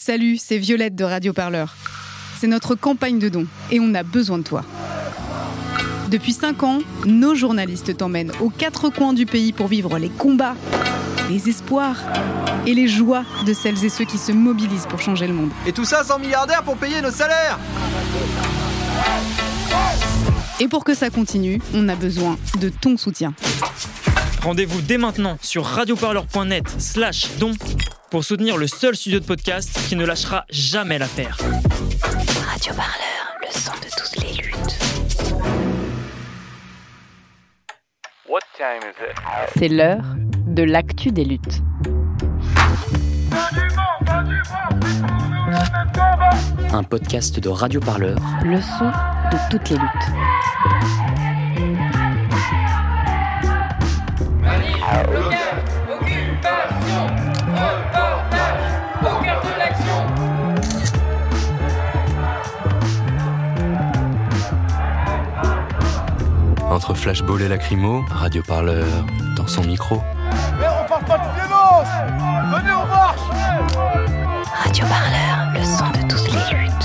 Salut, c'est Violette de Radio Parleur. C'est notre campagne de dons et on a besoin de toi. Depuis 5 ans, nos journalistes t'emmènent aux quatre coins du pays pour vivre les combats, les espoirs et les joies de celles et ceux qui se mobilisent pour changer le monde. Et tout ça sans milliardaires pour payer nos salaires Et pour que ça continue, on a besoin de ton soutien. Rendez-vous dès maintenant sur radioparleur.net slash don pour soutenir le seul studio de podcast qui ne lâchera jamais l'affaire. Radio Parleur, le son de toutes les luttes. C'est l'heure de l'actu des luttes. Un podcast de Radio Parleur. Le son de toutes les luttes. Entre flashball et lacrymo, Radio Parleur dans son micro. Mais on parle pas de violence Venez, on marche Radio Parleur, le son de toutes les luttes.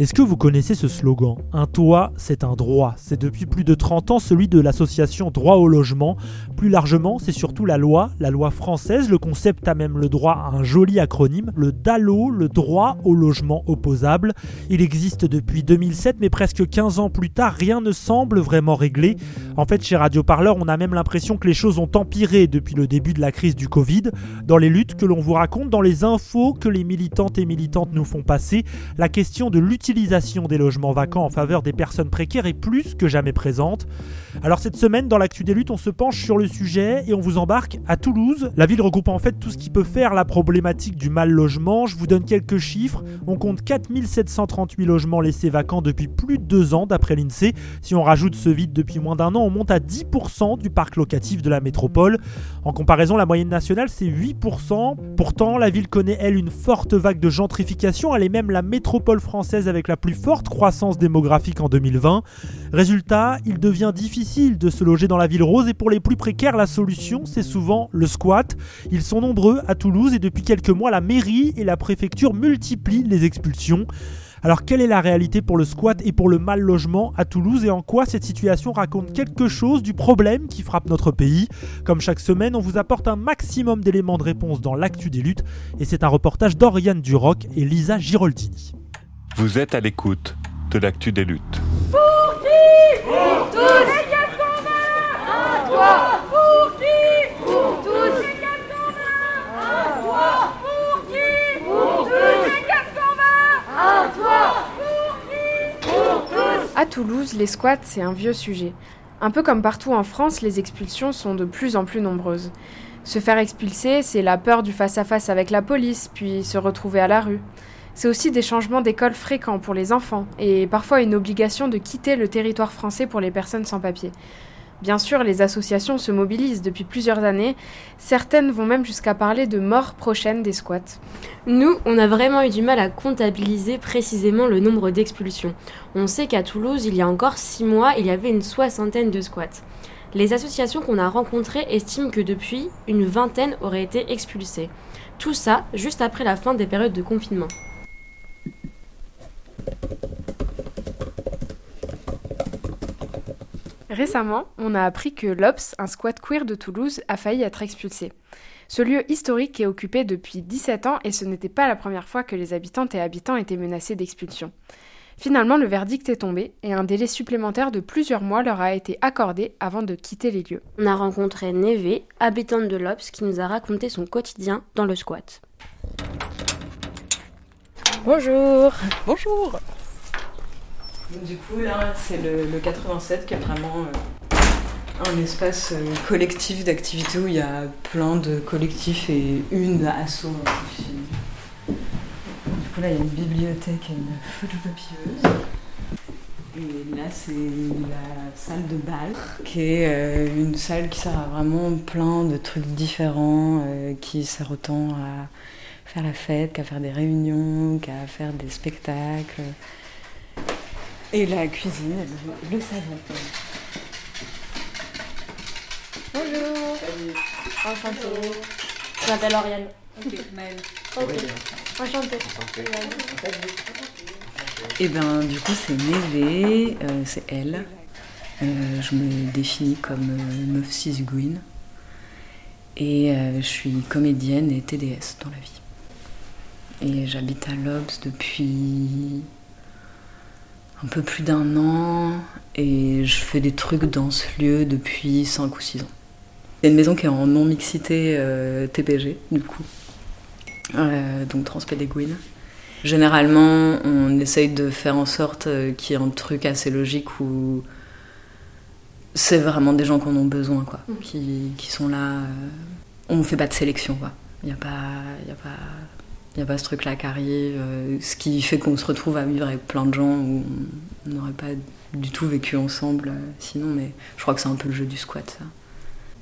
Est-ce que vous connaissez ce slogan? Un toit, c'est un droit. C'est depuis plus de 30 ans celui de l'association Droit au logement. Plus largement, c'est surtout la loi, la loi française. Le concept a même le droit à un joli acronyme, le DALO, le droit au logement opposable. Il existe depuis 2007, mais presque 15 ans plus tard, rien ne semble vraiment réglé. En fait, chez Radio Parleur, on a même l'impression que les choses ont empiré depuis le début de la crise du Covid. Dans les luttes que l'on vous raconte, dans les infos que les militantes et militantes nous font passer, la question de l'utilisation des logements vacants en faveur des personnes précaires est plus que jamais présente. Alors cette semaine, dans l'actu des luttes, on se penche sur le sujet et on vous embarque à Toulouse. La ville regroupe en fait tout ce qui peut faire la problématique du mal logement. Je vous donne quelques chiffres. On compte 4738 logements laissés vacants depuis plus de deux ans d'après l'INSEE. Si on rajoute ce vide depuis moins d'un an, on monte à 10% du parc locatif de la métropole. En comparaison, la moyenne nationale c'est 8%. Pourtant, la ville connaît elle une forte vague de gentrification. Elle est même la métropole française avec la plus forte croissance démographique en 2020. Résultat, il devient difficile de se loger dans la ville rose et pour les plus précaires, la solution, c'est souvent le squat. Ils sont nombreux à Toulouse et depuis quelques mois, la mairie et la préfecture multiplient les expulsions. Alors quelle est la réalité pour le squat et pour le mal logement à Toulouse et en quoi cette situation raconte quelque chose du problème qui frappe notre pays? Comme chaque semaine, on vous apporte un maximum d'éléments de réponse dans l'actu des luttes. Et c'est un reportage d'Oriane Duroc et Lisa Giroldini. Vous êtes à l'écoute de l'actu des luttes. À Les squats, c'est un vieux sujet. Un peu comme partout en France, les expulsions sont de plus en plus nombreuses. Se faire expulser, c'est la peur du face-à-face avec la police, puis se retrouver à la rue. C'est aussi des changements d'école fréquents pour les enfants, et parfois une obligation de quitter le territoire français pour les personnes sans papier. Bien sûr, les associations se mobilisent depuis plusieurs années. Certaines vont même jusqu'à parler de mort prochaine des squats. Nous, on a vraiment eu du mal à comptabiliser précisément le nombre d'expulsions. On sait qu'à Toulouse, il y a encore six mois, il y avait une soixantaine de squats. Les associations qu'on a rencontrées estiment que depuis, une vingtaine auraient été expulsées. Tout ça juste après la fin des périodes de confinement. Récemment, on a appris que l'Obs, un squat queer de Toulouse, a failli être expulsé. Ce lieu historique est occupé depuis 17 ans et ce n'était pas la première fois que les habitantes et habitants étaient menacés d'expulsion. Finalement, le verdict est tombé et un délai supplémentaire de plusieurs mois leur a été accordé avant de quitter les lieux. On a rencontré Neve, habitante de l'Obs, qui nous a raconté son quotidien dans le squat. Bonjour Bonjour Du coup, là, c'est le, le 87 qui est vraiment euh, un espace euh, collectif d'activités où il y a plein de collectifs et une asso. Du coup, là, il y a une bibliothèque et une photocopieuse. Et là, c'est la salle de bal, qui est euh, une salle qui sert à vraiment plein de trucs différents, qui sert autant à faire la fête qu'à faire des réunions, qu'à faire des spectacles. Et la cuisine, le, le salon. Bonjour Salut. Enchantée Je m'appelle Oriane. Ok, Maëlle. Ok, enchantée. Et ben du coup c'est Neve, euh, c'est elle. Euh, je me définis comme euh, meuf cisgouine. Et euh, je suis comédienne et TDS dans la vie. Et j'habite à Lobs depuis un peu plus d'un an et je fais des trucs dans ce lieu depuis 5 ou 6 ans. C'est une maison qui est en non-mixité euh, TPG, du coup. Euh, donc transpédéguine. Généralement, on essaye de faire en sorte euh, qu'il y ait un truc assez logique où c'est vraiment des gens qui en ont besoin, quoi. Qui, qui sont là. euh, On ne fait pas de sélection, quoi. Il n'y a pas. Il y a pas il n'y a pas ce truc-là qui euh, ce qui fait qu'on se retrouve à vivre avec plein de gens où on n'aurait pas du tout vécu ensemble euh, sinon, mais je crois que c'est un peu le jeu du squat, ça.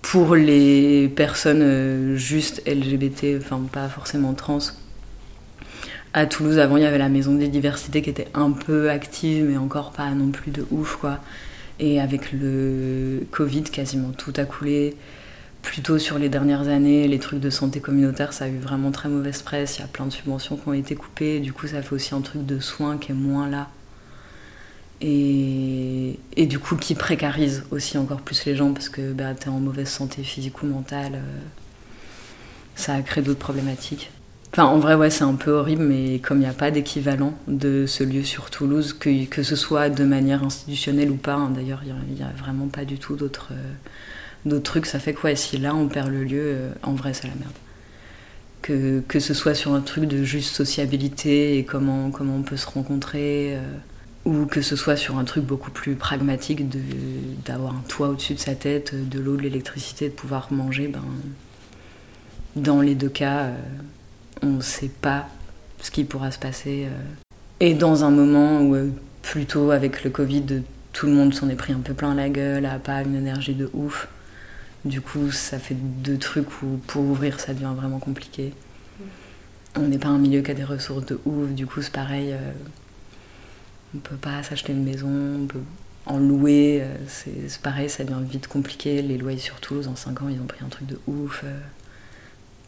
Pour les personnes euh, juste LGBT, enfin pas forcément trans, à Toulouse, avant, il y avait la Maison des Diversités qui était un peu active, mais encore pas non plus de ouf, quoi. Et avec le Covid, quasiment tout a coulé. Plutôt sur les dernières années, les trucs de santé communautaire, ça a eu vraiment très mauvaise presse. Il y a plein de subventions qui ont été coupées. Du coup, ça fait aussi un truc de soins qui est moins là. Et, et du coup, qui précarise aussi encore plus les gens parce que bah, t'es en mauvaise santé physique ou mentale. euh, ça a créé d'autres problématiques. Enfin, en vrai, ouais, c'est un peu horrible, mais comme il n'y a pas d'équivalent de ce lieu sur Toulouse, que, que ce soit de manière institutionnelle ou pas, hein, d'ailleurs, il n'y a, vraiment pas du tout d'autres euh, d'autres trucs, ça fait que ouais, si là on perd le lieu, euh, en vrai, c'est la merde. Que, que ce soit sur un truc de juste sociabilité et comment, comment on peut se rencontrer, euh, ou que ce soit sur un truc beaucoup plus pragmatique d'avoir un toit au-dessus de sa tête, de l'eau, de l'électricité, de pouvoir manger, ben, dans les deux cas, euh, on ne sait pas ce qui pourra se passer. euh. Et dans un moment où, euh, plutôt avec le Covid, tout le monde s'en est pris un peu plein la gueule, a pas une énergie de ouf. Du coup, ça fait deux trucs où pour ouvrir, ça devient vraiment compliqué. On n'est pas un milieu qui a des ressources de ouf, du coup, c'est pareil. euh, on peut pas s'acheter une maison, on peut en louer, euh, c'est pareil, ça devient vite compliqué. Les loyers sur Toulouse, en 5 ans, ils ont pris un truc de ouf. euh.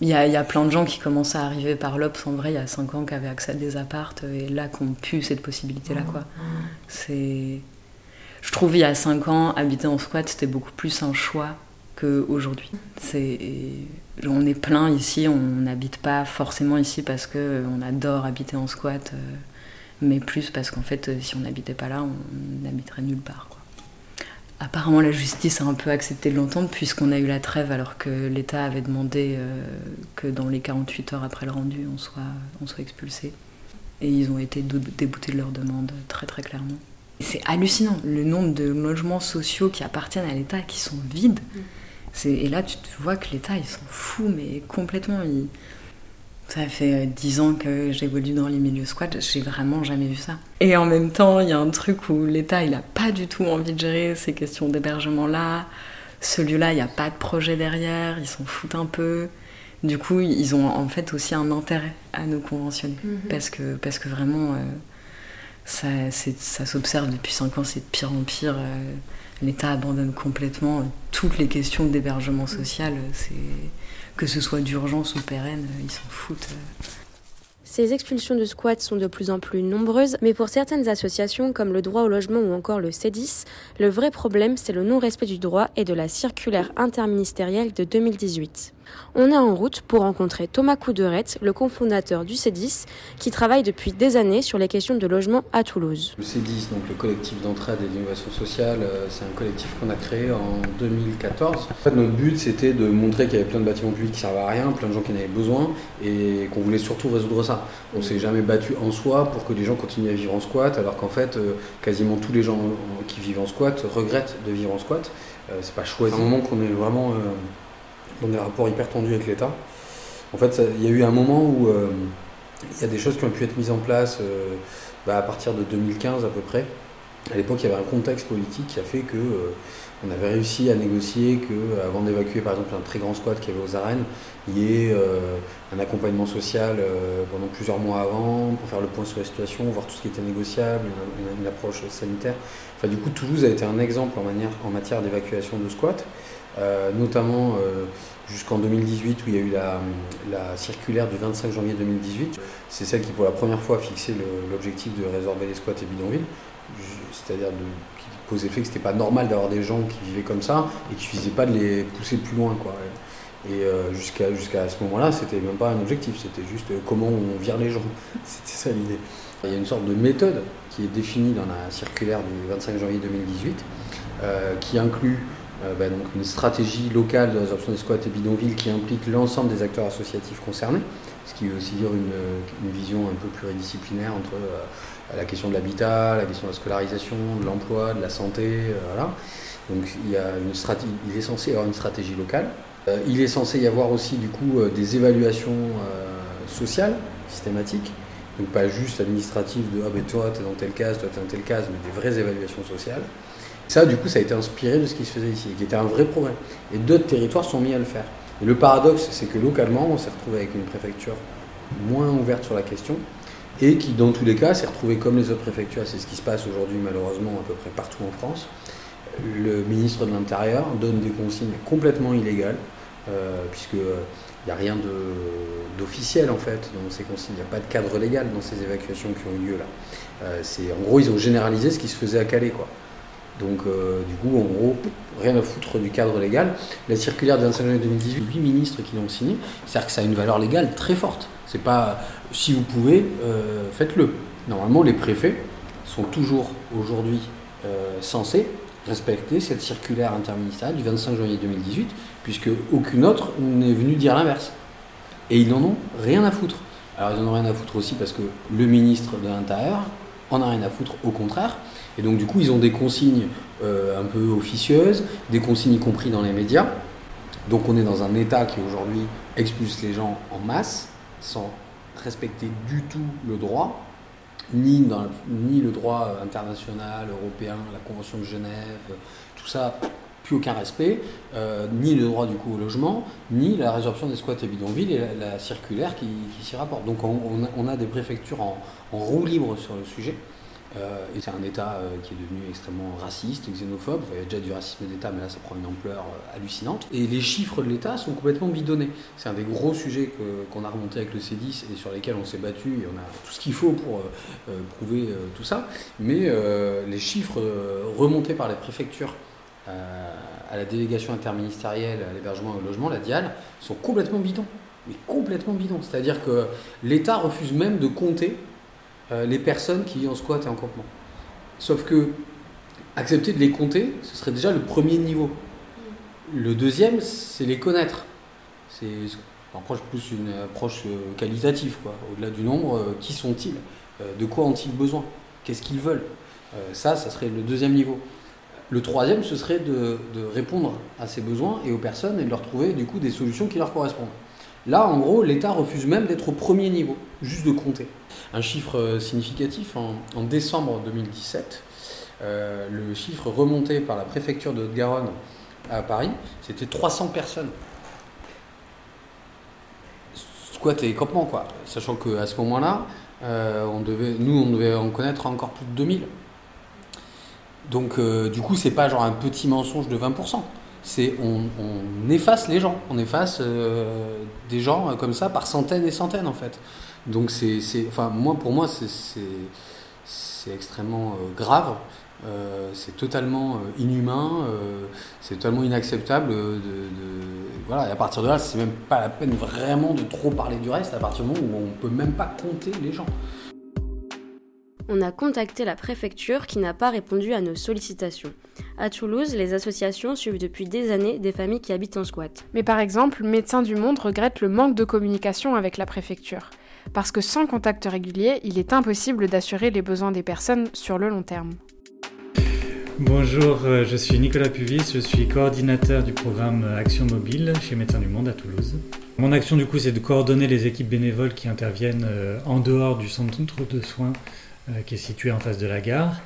Il y, a, il y a plein de gens qui commencent à arriver par l'Obs, en vrai, il y a 5 ans, qui avaient accès à des appartes, et là, qui ont pu cette possibilité-là, quoi. C'est... Je trouve, il y a 5 ans, habiter en squat, c'était beaucoup plus un choix qu'aujourd'hui. On est plein ici, on n'habite pas forcément ici parce qu'on adore habiter en squat, euh, mais plus parce qu'en fait, euh, si on n'habitait pas là, on n'habiterait nulle part. Apparemment, la justice a un peu accepté de l'entendre puisqu'on a eu la trêve alors que l'État avait demandé euh, que dans les 48 heures après le rendu, on soit, expulsé. Et ils ont été déboutés de leur demande très très clairement. C'est hallucinant le nombre de logements sociaux qui appartiennent à l'État qui sont vides. C'est- Et là, tu te vois que l'État, ils s'en fout, mais complètement. Ça fait euh, 10 ans que j'évolue dans les milieux squats, j'ai vraiment jamais vu ça. Et en même temps, il y a un truc où l'État, il a pas du tout envie de gérer ces questions d'hébergement-là. Ce lieu-là, il n'y a pas de projet derrière, ils s'en foutent un peu. Du coup, ils ont en fait aussi un intérêt à nous conventionner. Mhm. Parce, que, parce que vraiment, euh, ça, s'observe depuis 5 ans, c'est de pire en pire. euh, L'État abandonne complètement toutes les questions d'hébergement social. C'est que ce soit d'urgence ou pérenne, ils s'en foutent. Ces expulsions de squats sont de plus en plus nombreuses, mais pour certaines associations comme le droit au logement ou encore le C10, le vrai problème c'est le non-respect du droit et de la circulaire interministérielle de 2018. On est en route pour rencontrer Thomas Couderet, le cofondateur du C10, qui travaille depuis des années sur les questions de logement à Toulouse. Le C10, donc le collectif d'entraide et d'innovation sociale, euh, c'est un collectif qu'on a créé en 2014. En fait, notre but, c'était de montrer qu'il y avait plein de bâtiments publics qui servaient à rien, plein de gens qui en avaient besoin, et qu'on voulait surtout résoudre ça. On s'est jamais battu en soi pour que les gens continuent à vivre en squat, alors qu'en fait, euh, quasiment tous les gens euh, qui vivent en squat regrettent de vivre en squat. C'est pas choisi. C'est un moment qu'on est vraiment euh, dans des rapports hyper tendus avec l'État. En fait, il y a eu un moment où euh, il y a des choses qui ont pu être mises en place euh, bah, à partir de 2015 à peu près. À l'époque, il y avait un contexte politique qui a fait que euh, on avait réussi à négocier que, avant d'évacuer par exemple un très grand squat qu'il y avait aux arènes, il y ait un accompagnement social pendant plusieurs mois avant pour faire le point sur la situation, voir tout ce qui était négociable, une, approche sanitaire. Enfin, du coup, Toulouse a été un exemple en, en matière d'évacuation de squat. Notamment jusqu'en 2018 où il y a eu la, la, circulaire du 25 janvier 2018. C'est celle qui pour la première fois a fixé l'objectif de résorber les squats et bidonvilles, c'est-à-dire qui posait fait que c'était pas normal d'avoir des gens qui vivaient comme ça et qui ne pas de les pousser plus loin. Quoi. Et euh, jusqu'à ce moment-là, c'était même pas un objectif, c'était juste euh, comment on vire les gens. C'était ça l'idée. Il y a une sorte de méthode qui est définie dans la circulaire du 25 janvier 2018, euh, qui inclut bah, donc une stratégie locale de résorption des squats et bidonvilles qui implique l'ensemble des acteurs associatifs concernés, ce qui veut aussi dire une, vision un peu pluridisciplinaire entre la question de l'habitat, la question de la scolarisation, de l'emploi, de la santé, voilà. Donc il, y a une il est censé y avoir une stratégie locale euh, il est censé y avoir aussi du coup euh, des évaluations euh, sociales systématiques, donc pas juste administratives de ah ben toi t'es dans telle case, toi t'es dans telle case, mais des vraies évaluations sociales. Ça du coup ça a été inspiré de ce qui se faisait ici, qui était un vrai progrès. Et d'autres territoires sont mis à le faire. Et le paradoxe c'est que localement on s'est retrouvé avec une préfecture moins ouverte sur la question et qui dans tous les cas s'est retrouvé comme les autres préfectures, c'est ce qui se passe aujourd'hui malheureusement à peu près partout en France. Le ministre de l'Intérieur donne des consignes complètement illégales euh, puisqu'il n'y a rien d'officiel en fait dans ces consignes, il n'y a pas de cadre légal dans ces évacuations qui ont eu lieu là. Euh, en gros, ils ont généralisé ce qui se faisait à Calais. Quoi. Donc, euh, du coup, en gros, rien à foutre du cadre légal. La circulaire du 25 janvier 2018, 8 ministres qui l'ont signé, c'est-à-dire que ça a une valeur légale très forte. C'est pas si vous pouvez, faites-le. Normalement, les préfets sont toujours aujourd'hui censés respecter cette circulaire interministérielle du 25 janvier 2018, puisque aucune autre n'est venue dire l'inverse. Et ils n'en ont rien à foutre. Alors ils n'en ont rien à foutre aussi parce que le ministre de l'Intérieur en a rien à foutre, au contraire. Et donc du coup, ils ont des consignes euh, un peu officieuses, des consignes y compris dans les médias. Donc on est dans un État qui aujourd'hui expulse les gens en masse, sans respecter du tout le droit, ni, ni le droit international, européen, la Convention de Genève, tout ça, plus aucun respect, euh, ni le droit du coup au logement, ni la résorption des squats et bidonvilles et la, circulaire qui, s'y rapporte. Donc on, a, des préfectures en roue libre sur le sujet. Euh, et c'est un État euh, qui est devenu extrêmement raciste, xénophobe. il y a déjà du racisme d'État, mais là ça prend une ampleur euh, hallucinante. Et les chiffres de l'État sont complètement bidonnés. C'est un des gros sujets qu'on a remonté avec le C10 et sur lesquels on s'est battu. Et on a tout ce qu'il faut pour prouver tout ça. Mais les chiffres remontés par les préfectures à la délégation interministérielle à l'hébergement et au logement, la DIAL, sont complètement bidons. Mais complètement bidons. C'est-à-dire que l'État refuse même de compter les personnes qui vivent en squat et en campement. Sauf que accepter de les compter, ce serait déjà le premier niveau. Le deuxième, c'est les connaître. C'est approche plus une approche euh, qualitative, quoi. Au-delà du nombre, euh, qui sont-ils? De quoi ont-ils besoin? Qu'est-ce qu'ils veulent? Ça, ça serait le deuxième niveau. Le troisième, ce serait de, de, répondre à ces besoins et aux personnes et de leur trouver du coup des solutions qui leur correspondent. Là, en gros, l'État refuse même d'être au premier niveau, juste de compter. Un chiffre euh, significatif, en, décembre 2017, euh, le chiffre remonté par la préfecture de Haute-Garonne à Paris, c'était 300 personnes. Squat et campement, quoi. Sachant qu'à ce moment-là, euh, nous, on devait en connaître encore plus de 2000. Donc, du coup, c'est pas genre un petit mensonge de 20% c'est on, efface les gens, on efface euh, des gens euh, comme ça par centaines et centaines en fait. Donc c'est, enfin moi pour moi c'est, extrêmement euh, grave, c'est totalement inhumain, c'est totalement inacceptable. De, voilà, et à partir de là, c'est même pas la peine vraiment de trop parler du reste. À partir du moment où on peut même pas compter les gens on a contacté la préfecture qui n'a pas répondu à nos sollicitations. À Toulouse, les associations suivent depuis des années des familles qui habitent en squat. Mais par exemple, Médecins du Monde regrette le manque de communication avec la préfecture. Parce que sans contact régulier, il est impossible d'assurer les besoins des personnes sur le long terme. Bonjour, euh, je suis Nicolas Puvis, je suis coordinateur du programme Action Mobile chez Médecins du Monde à Toulouse. Mon action du coup c'est de coordonner les équipes bénévoles qui interviennent euh, en dehors du centre de soins euh, qui est situé en face de la gare.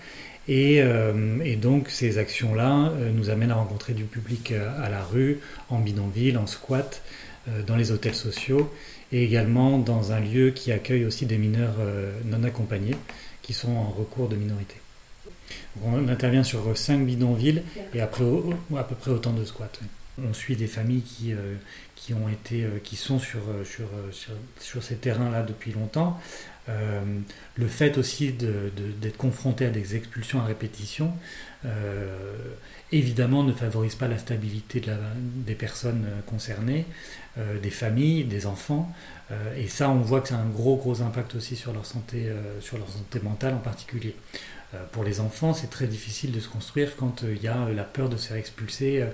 Et, euh, donc ces actions-là euh, nous amènent à rencontrer du public à la rue, en bidonville, en squat, dans les hôtels sociaux et également dans un lieu qui accueille aussi des mineurs non accompagnés qui sont en recours de minorité. on intervient sur cinq bidonvilles et après à peu près autant de squats. On suit des familles qui, sont sur, ces terrains-là depuis longtemps. le fait aussi d'être confronté à des expulsions à répétition, évidemment, ne favorise pas la stabilité des personnes concernées, des familles, des enfants. et ça, on voit que c'est un gros, gros impact aussi sur leur santé, sur leur santé mentale en particulier. Euh, pour les enfants, c'est très difficile de se construire quand euh, il y a euh, la peur de se faire expulser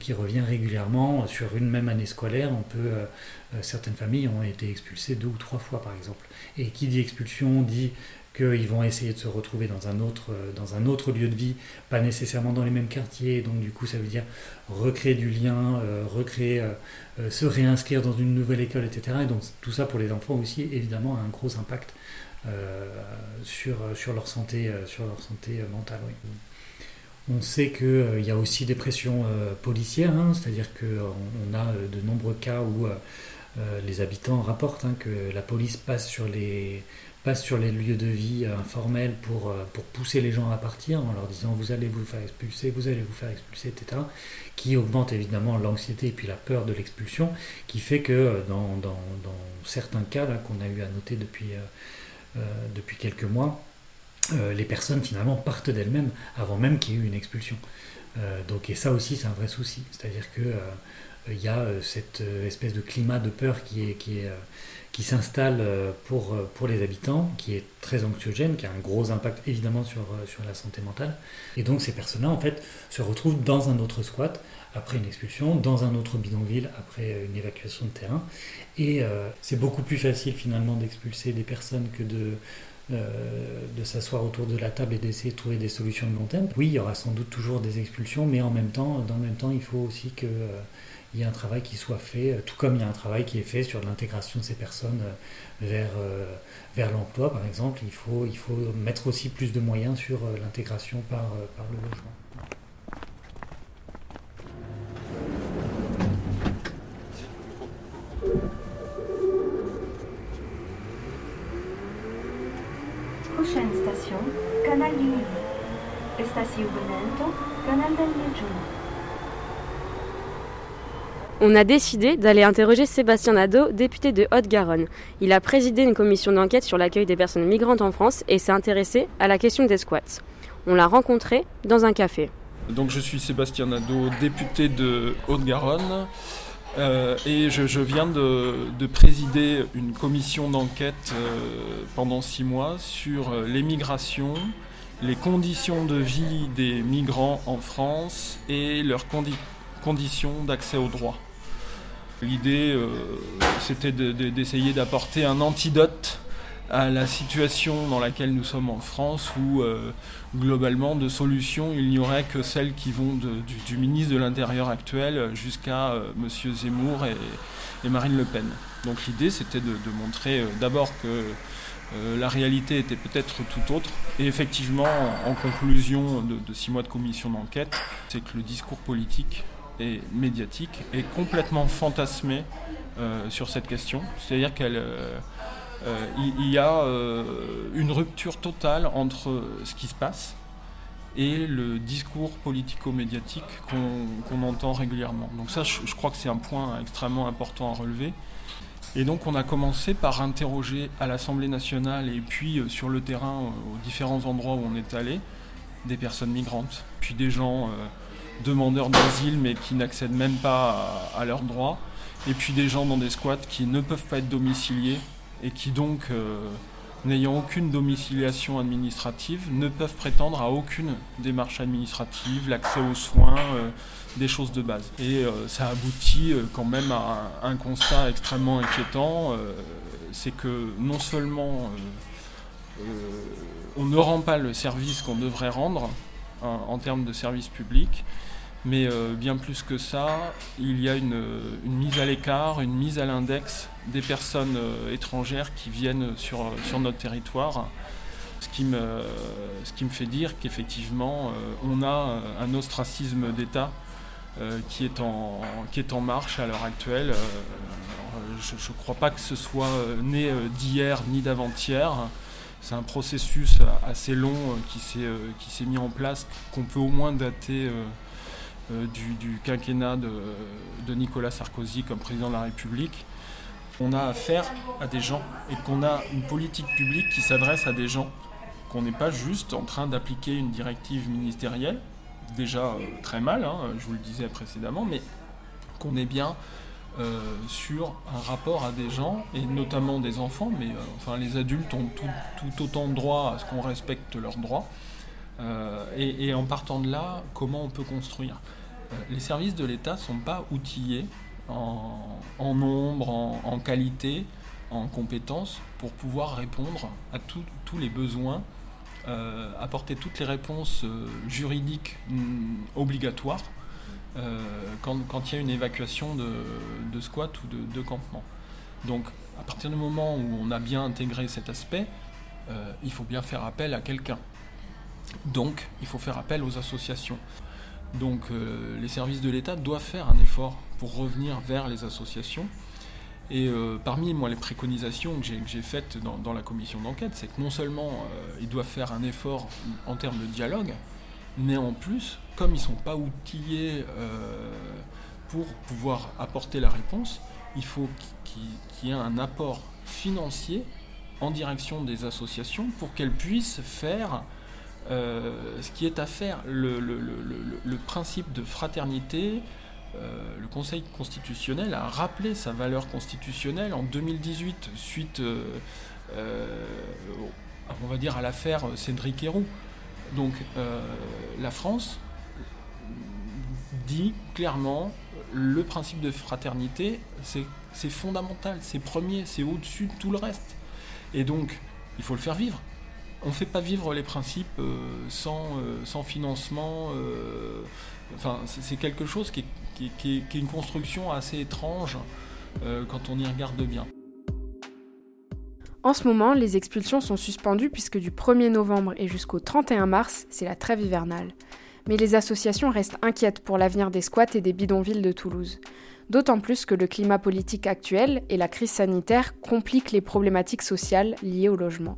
qui revient régulièrement sur une même année scolaire. Certaines familles ont été expulsées deux ou trois fois, par exemple. Et qui dit expulsion dit qu'ils vont essayer de se retrouver dans un, autre, lieu de vie, pas nécessairement dans les mêmes quartiers. Donc du coup, ça veut dire recréer du lien, recréer, se réinscrire dans une nouvelle école, etc. Et donc tout ça pour les enfants aussi, évidemment, a un gros impact sur, sur, leur santé, euh, sur leur santé mentale. On sait qu'il y a aussi des pressions policières, hein, c'est-à-dire qu'on a de nombreux cas où les habitants rapportent hein, que la police passe sur les, passe sur les lieux de vie informels pour, pour pousser les gens à partir en leur disant vous allez vous faire expulser, vous allez vous faire expulser, etc. Qui augmente évidemment l'anxiété et puis la peur de l'expulsion, qui fait que dans, dans, dans certains cas qu'on a eu à noter depuis, euh, depuis quelques mois, euh, les personnes finalement partent d'elles-mêmes avant même qu'il y ait eu une expulsion. Euh, donc, et ça aussi, c'est un vrai souci. C'est-à-dire que il y a cette espèce de climat de peur qui est, qui s'installe pour, pour les habitants, qui est très anxiogène, qui a un gros impact évidemment sur, sur la santé mentale. Et donc ces personnes-là, en fait, se retrouvent dans un autre squat après une expulsion, dans un autre bidonville après une évacuation de terrain. Et euh, c'est beaucoup plus facile finalement d'expulser des personnes que de, euh, de s'asseoir autour de la table et d'essayer de trouver des solutions de long terme. Oui, il y aura sans doute toujours des expulsions, mais en même temps, dans le même temps, il faut aussi qu'il euh, y ait un travail qui soit fait, tout comme il y a un travail qui est fait sur l'intégration de ces personnes vers, l'emploi, par exemple. Il faut, il mettre aussi plus de moyens sur l'intégration par le logement. Prochaine station, Canal du Midi. Canal del On a décidé d'aller interroger Sébastien Nadeau, député de Haute-Garonne. Il a présidé une commission d'enquête sur l'accueil des personnes migrantes en France et s'est intéressé à la question des squats. On l'a rencontré dans un café. Donc je suis Sébastien Nadeau, député de Haute-Garonne. Euh, et je, viens de, présider une commission d'enquête euh, pendant six mois sur euh, l'émigration, les conditions de vie des migrants en France et leurs conditions d'accès aux droits. L'idée, c'était d'essayer d'apporter un antidote à la situation dans laquelle nous sommes en France où euh, globalement de solutions il n'y aurait que celles qui vont du, ministre de l'Intérieur actuel jusqu'à euh, M. Zemmour et, Marine Le Pen. Donc l'idée c'était de, montrer euh, d'abord que la réalité était peut-être tout autre et effectivement en, conclusion de, six mois de commission d'enquête c'est que le discours politique et médiatique est complètement fantasmé sur cette question. C'est-à-dire qu'elle euh, il, y a euh, une rupture totale entre ce qui se passe et le discours politico-médiatique qu'on entend régulièrement. Donc ça, je, crois que c'est un point extrêmement important à relever. Et donc on a commencé par interroger à l'Assemblée nationale et puis euh, sur le terrain, aux différents endroits où on est allé, des personnes migrantes, puis des gens demandeurs d'asile mais qui n'accèdent même pas à, à leurs droits, et puis des gens dans des squats qui ne peuvent pas être domiciliés et qui donc, euh, n'ayant aucune domiciliation administrative, ne peuvent prétendre à aucune démarche administrative, l'accès aux soins, euh, des choses de base. Et euh, ça aboutit quand même à un, constat extrêmement inquiétant, c'est que non seulement on ne rend pas le service qu'on devrait rendre en termes de service public, mais euh, bien plus que ça, il y a une, mise à l'écart, une mise à l'index des personnes euh, étrangères qui viennent sur, sur notre territoire. Ce qui me, ce qui me fait dire qu'effectivement, euh, on a un ostracisme d'État qui, est en, qui est en marche à l'heure actuelle. je ne crois pas que ce soit né d'hier ni d'avant-hier. C'est un processus assez long qui s'est mis en place, qu'on peut au moins dater du, du, quinquennat de, Nicolas Sarkozy comme président de la République, on a affaire à des gens et qu'on a une politique publique qui s'adresse à des gens, qu'on n'est pas juste en train d'appliquer une directive ministérielle, déjà très mal, hein, je vous le disais précédemment, mais qu'on est bien euh, sur un rapport à des gens, et notamment des enfants, mais euh, enfin les adultes ont tout, autant de droits à ce qu'on respecte leurs droits. Euh, et, en partant de là, comment on peut construire? Les services de l'État ne sont pas outillés en, nombre, en, qualité, en compétences pour pouvoir répondre à tous les besoins, apporter toutes les réponses juridiques mm, obligatoires euh, quand, il y a une évacuation de, squat ou de, de, campement. Donc à partir du moment où on a bien intégré cet aspect, euh, il faut bien faire appel à quelqu'un. Donc il faut faire appel aux associations. Donc euh, les services de l'État doivent faire un effort pour revenir vers les associations. Et parmi moi les préconisations que j'ai faites dans, la commission d'enquête, c'est que non seulement ils doivent faire un effort en termes de dialogue, mais en plus, comme ils ne sont pas outillés euh, pour pouvoir apporter la réponse, il faut qu'il y ait un apport financier en direction des associations pour qu'elles puissent faire euh, ce qui est à faire. Le, principe de fraternité, euh, le Conseil constitutionnel a rappelé sa valeur constitutionnelle en 2018 suite, on va dire, à l'affaire Cédric Héroux. Donc euh, la France dit clairement le principe de fraternité, c'est fondamental, c'est premier, c'est au-dessus de tout le reste. Et donc, il faut le faire vivre. On ne fait pas vivre les principes euh, sans, euh, sans, financement. enfin, c'est quelque chose qui est, une construction assez étrange quand on y regarde bien. En ce moment, les expulsions sont suspendues puisque du 1er novembre et jusqu'au 31 mars, c'est la trêve hivernale. Mais les associations restent inquiètes pour l'avenir des squats et des bidonvilles de Toulouse. D'autant plus que le climat politique actuel et la crise sanitaire compliquent les problématiques sociales liées au logement.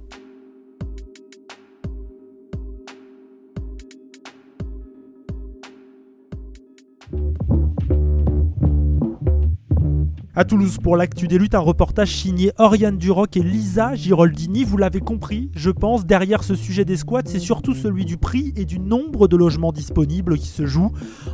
À Toulouse, pour l'actu des luttes, un reportage signé Oriane Duroc et Lisa Giroldini. Vous l'avez compris, je pense, derrière ce sujet des squats, c'est surtout celui du prix et du nombre de logements disponibles qui se joue.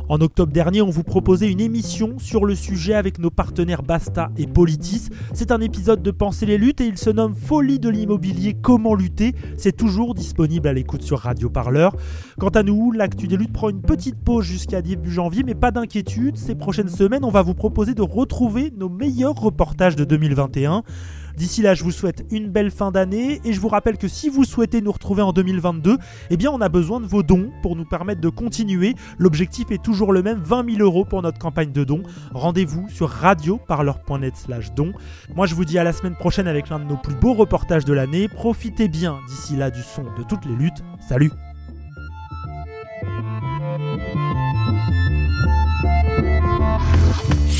En octobre dernier, on vous proposait une émission sur le sujet avec nos partenaires Basta et Politis. C'est un épisode de Penser les luttes et il se nomme Folie de l'immobilier, comment lutter. C'est toujours disponible à l'écoute sur Radio Parleur. Quant à nous, l'actu des luttes prend une petite pause jusqu'à début janvier, mais pas d'inquiétude. Ces prochaines semaines, on va vous proposer de retrouver nos meilleurs reportages de 2021. D'ici là, je vous souhaite une belle fin d'année et je vous rappelle que si vous souhaitez nous retrouver en 2022, eh bien on a besoin de vos dons pour nous permettre de continuer. L'objectif est toujours le même, 20 000 euros pour notre campagne de dons. Rendez-vous sur radioparleur.net slash dons. Moi je vous dis à la semaine prochaine avec l'un de nos plus beaux reportages de l'année. Profitez bien d'ici là du son de toutes les luttes. Salut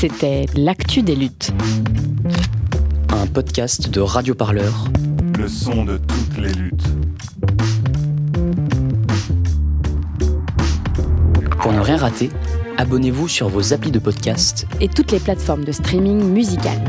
C'était l'actu des luttes. Un podcast de Radio Parleur. Le son de toutes les luttes. Pour ne rien rater, abonnez-vous sur vos applis de podcast et toutes les plateformes de streaming musical.